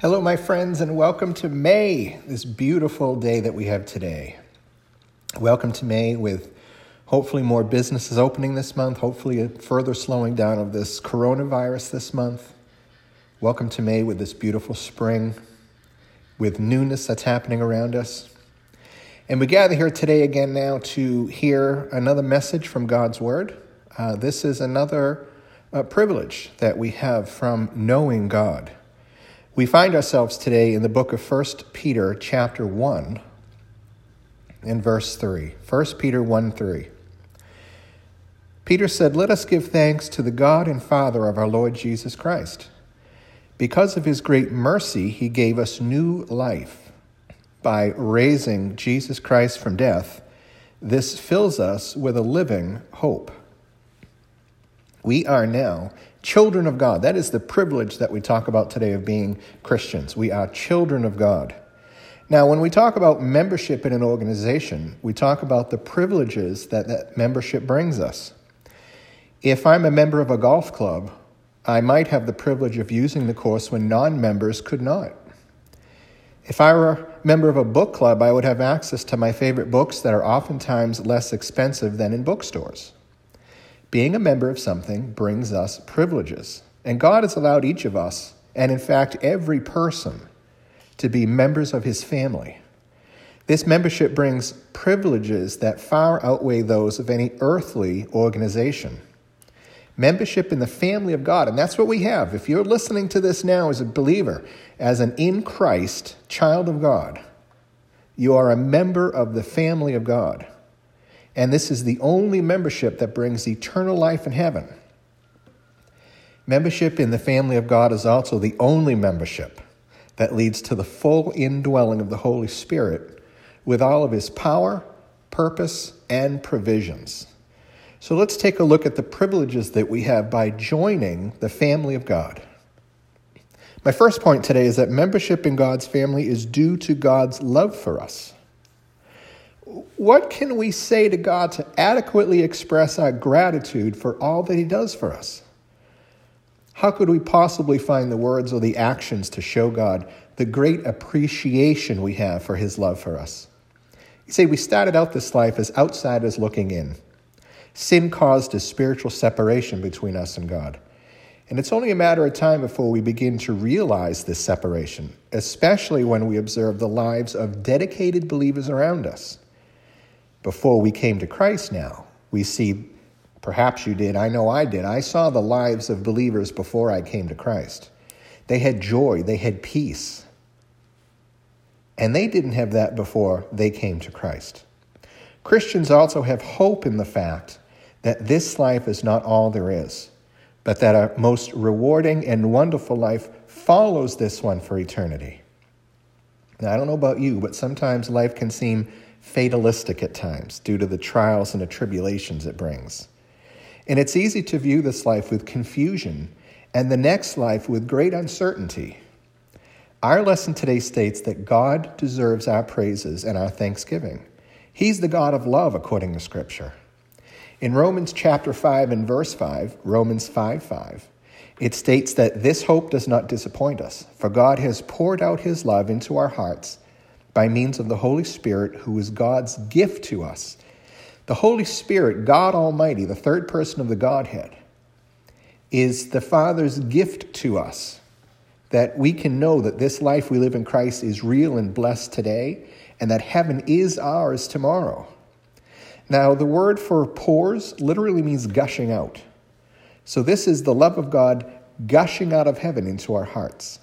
Hello, my friends, and welcome to May, this beautiful day that we have today. Welcome to May with hopefully more businesses opening this month, hopefully a further slowing down of this coronavirus this month. Welcome to May with this beautiful spring, with newness that's happening around us. And we gather here today again now to hear another message from God's Word. Uh, this is another uh, privilege that we have from knowing God. We find ourselves today in the book of 1 Peter, chapter 1, in verse 3. 1 Peter 1 3. Peter said, Let us give thanks to the God and Father of our Lord Jesus Christ. Because of his great mercy, he gave us new life by raising Jesus Christ from death. This fills us with a living hope. We are now children of God. That is the privilege that we talk about today of being Christians. We are children of God. Now, when we talk about membership in an organization, we talk about the privileges that that membership brings us. If I'm a member of a golf club, I might have the privilege of using the course when non members could not. If I were a member of a book club, I would have access to my favorite books that are oftentimes less expensive than in bookstores. Being a member of something brings us privileges. And God has allowed each of us, and in fact, every person, to be members of his family. This membership brings privileges that far outweigh those of any earthly organization. Membership in the family of God, and that's what we have. If you're listening to this now as a believer, as an in Christ child of God, you are a member of the family of God. And this is the only membership that brings eternal life in heaven. Membership in the family of God is also the only membership that leads to the full indwelling of the Holy Spirit with all of his power, purpose, and provisions. So let's take a look at the privileges that we have by joining the family of God. My first point today is that membership in God's family is due to God's love for us what can we say to God to adequately express our gratitude for all that He does for us? How could we possibly find the words or the actions to show God the great appreciation we have for His love for us? You see, we started out this life as outsiders looking in. Sin caused a spiritual separation between us and God. And it's only a matter of time before we begin to realize this separation, especially when we observe the lives of dedicated believers around us before we came to Christ now. We see, perhaps you did, I know I did. I saw the lives of believers before I came to Christ. They had joy, they had peace. And they didn't have that before they came to Christ. Christians also have hope in the fact that this life is not all there is, but that a most rewarding and wonderful life follows this one for eternity. Now, I don't know about you, but sometimes life can seem fatalistic at times due to the trials and the tribulations it brings. And it's easy to view this life with confusion and the next life with great uncertainty. Our lesson today states that God deserves our praises and our thanksgiving. He's the God of love, according to Scripture. In Romans chapter 5 and verse 5, Romans 5 5, it states that this hope does not disappoint us, for God has poured out his love into our hearts by means of the Holy Spirit, who is God's gift to us. The Holy Spirit, God Almighty, the third person of the Godhead, is the Father's gift to us that we can know that this life we live in Christ is real and blessed today, and that heaven is ours tomorrow. Now, the word for pours literally means gushing out. So, this is the love of God gushing out of heaven into our hearts.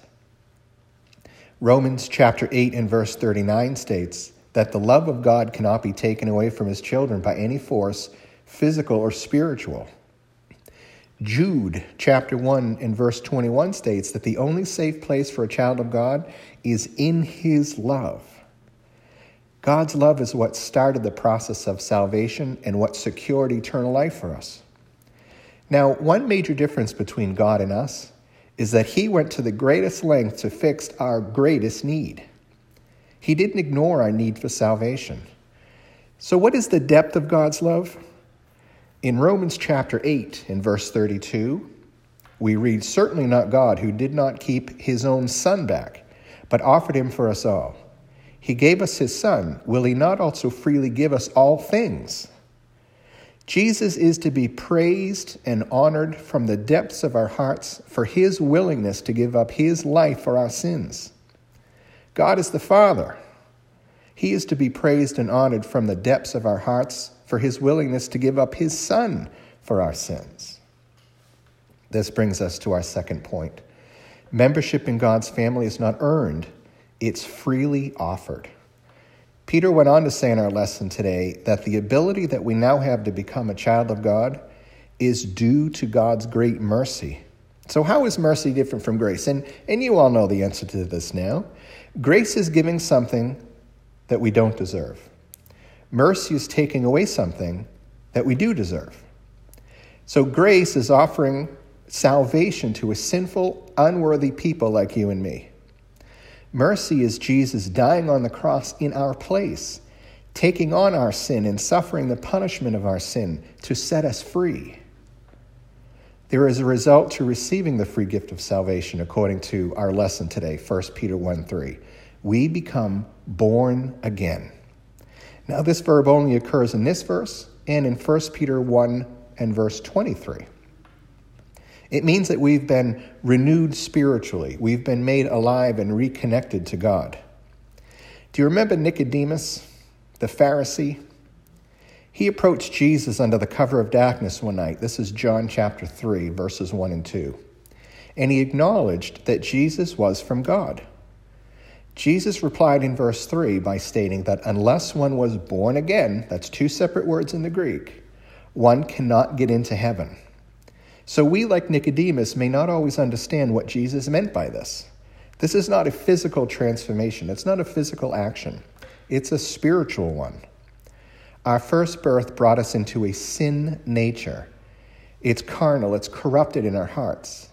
Romans chapter 8 and verse 39 states that the love of God cannot be taken away from his children by any force, physical or spiritual. Jude chapter 1 and verse 21 states that the only safe place for a child of God is in his love. God's love is what started the process of salvation and what secured eternal life for us. Now, one major difference between God and us is that he went to the greatest length to fix our greatest need. He didn't ignore our need for salvation. So, what is the depth of God's love? In Romans chapter 8, in verse 32, we read, Certainly not God, who did not keep his own son back, but offered him for us all. He gave us his Son. Will he not also freely give us all things? Jesus is to be praised and honored from the depths of our hearts for his willingness to give up his life for our sins. God is the Father. He is to be praised and honored from the depths of our hearts for his willingness to give up his Son for our sins. This brings us to our second point. Membership in God's family is not earned, it's freely offered. Peter went on to say in our lesson today that the ability that we now have to become a child of God is due to God's great mercy. So, how is mercy different from grace? And, and you all know the answer to this now. Grace is giving something that we don't deserve, mercy is taking away something that we do deserve. So, grace is offering salvation to a sinful, unworthy people like you and me. Mercy is Jesus dying on the cross in our place, taking on our sin and suffering the punishment of our sin to set us free. There is a result to receiving the free gift of salvation according to our lesson today, 1 Peter 1 3. We become born again. Now, this verb only occurs in this verse and in 1 Peter 1 and verse 23. It means that we've been renewed spiritually. We've been made alive and reconnected to God. Do you remember Nicodemus, the Pharisee? He approached Jesus under the cover of darkness one night. This is John chapter 3, verses 1 and 2. And he acknowledged that Jesus was from God. Jesus replied in verse 3 by stating that unless one was born again, that's two separate words in the Greek, one cannot get into heaven. So we, like Nicodemus, may not always understand what Jesus meant by this. This is not a physical transformation, it's not a physical action, it's a spiritual one. Our first birth brought us into a sin nature. It's carnal, it's corrupted in our hearts.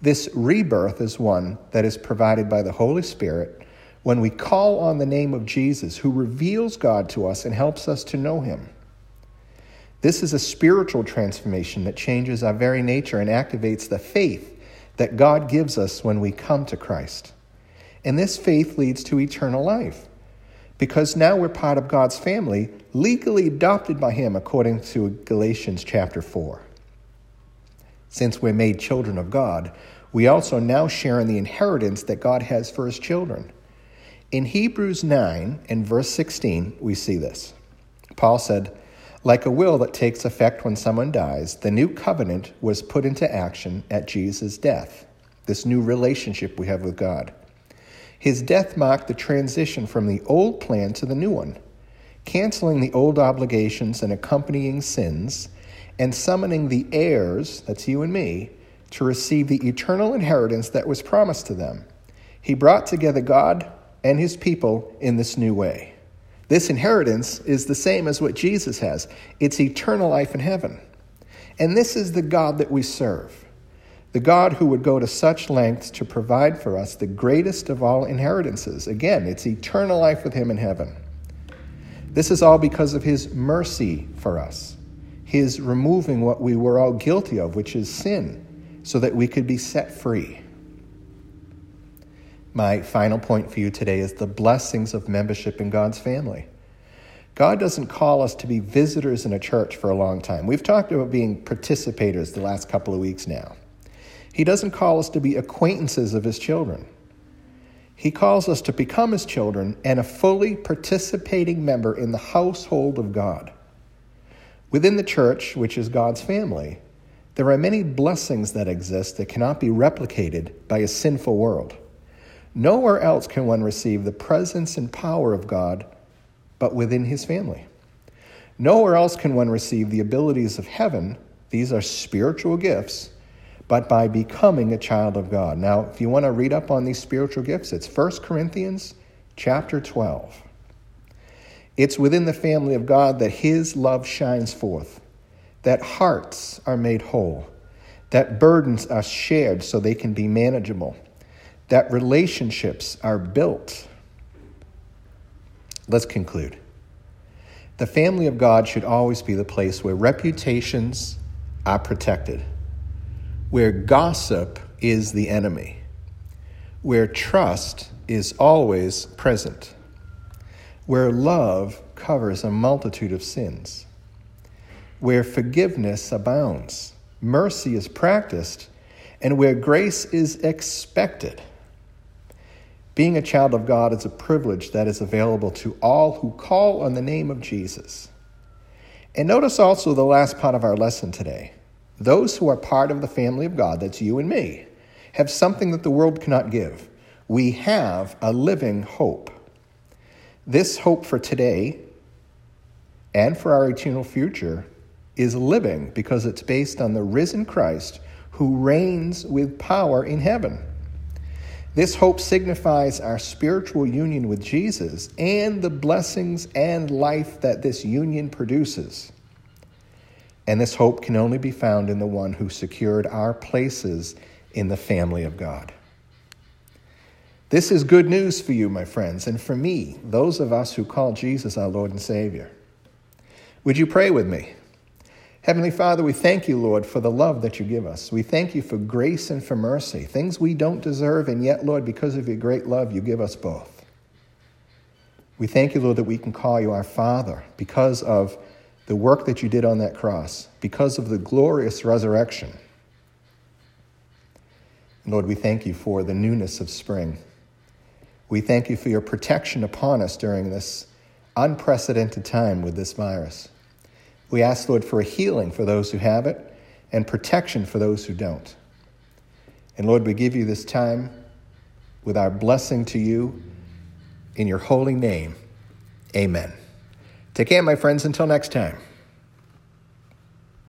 This rebirth is one that is provided by the Holy Spirit when we call on the name of Jesus, who reveals God to us and helps us to know Him. This is a spiritual transformation that changes our very nature and activates the faith that God gives us when we come to Christ. And this faith leads to eternal life because now we're part of God's family, legally adopted by Him according to Galatians chapter 4. Since we're made children of God, we also now share in the inheritance that God has for His children. In Hebrews 9 and verse 16, we see this. Paul said, like a will that takes effect when someone dies, the new covenant was put into action at Jesus' death, this new relationship we have with God. His death marked the transition from the old plan to the new one, canceling the old obligations and accompanying sins, and summoning the heirs, that's you and me, to receive the eternal inheritance that was promised to them. He brought together God and his people in this new way. This inheritance is the same as what Jesus has it's eternal life in heaven. And this is the God that we serve the God who would go to such lengths to provide for us the greatest of all inheritances. Again, it's eternal life with Him in heaven. This is all because of His mercy for us, His removing what we were all guilty of, which is sin, so that we could be set free. My final point for you today is the blessings of membership in God's family. God doesn't call us to be visitors in a church for a long time. We've talked about being participators the last couple of weeks now. He doesn't call us to be acquaintances of His children. He calls us to become His children and a fully participating member in the household of God. Within the church, which is God's family, there are many blessings that exist that cannot be replicated by a sinful world. Nowhere else can one receive the presence and power of God but within his family. Nowhere else can one receive the abilities of heaven, these are spiritual gifts, but by becoming a child of God. Now, if you want to read up on these spiritual gifts, it's 1 Corinthians chapter 12. It's within the family of God that his love shines forth, that hearts are made whole, that burdens are shared so they can be manageable that relationships are built. Let's conclude. The family of God should always be the place where reputations are protected, where gossip is the enemy, where trust is always present, where love covers a multitude of sins, where forgiveness abounds, mercy is practiced, and where grace is expected. Being a child of God is a privilege that is available to all who call on the name of Jesus. And notice also the last part of our lesson today. Those who are part of the family of God, that's you and me, have something that the world cannot give. We have a living hope. This hope for today and for our eternal future is living because it's based on the risen Christ who reigns with power in heaven. This hope signifies our spiritual union with Jesus and the blessings and life that this union produces. And this hope can only be found in the one who secured our places in the family of God. This is good news for you, my friends, and for me, those of us who call Jesus our Lord and Savior. Would you pray with me? Heavenly Father, we thank you, Lord, for the love that you give us. We thank you for grace and for mercy, things we don't deserve, and yet, Lord, because of your great love, you give us both. We thank you, Lord, that we can call you our Father because of the work that you did on that cross, because of the glorious resurrection. Lord, we thank you for the newness of spring. We thank you for your protection upon us during this unprecedented time with this virus. We ask, Lord, for a healing for those who have it and protection for those who don't. And Lord, we give you this time with our blessing to you in your holy name. Amen. Take care, my friends. Until next time.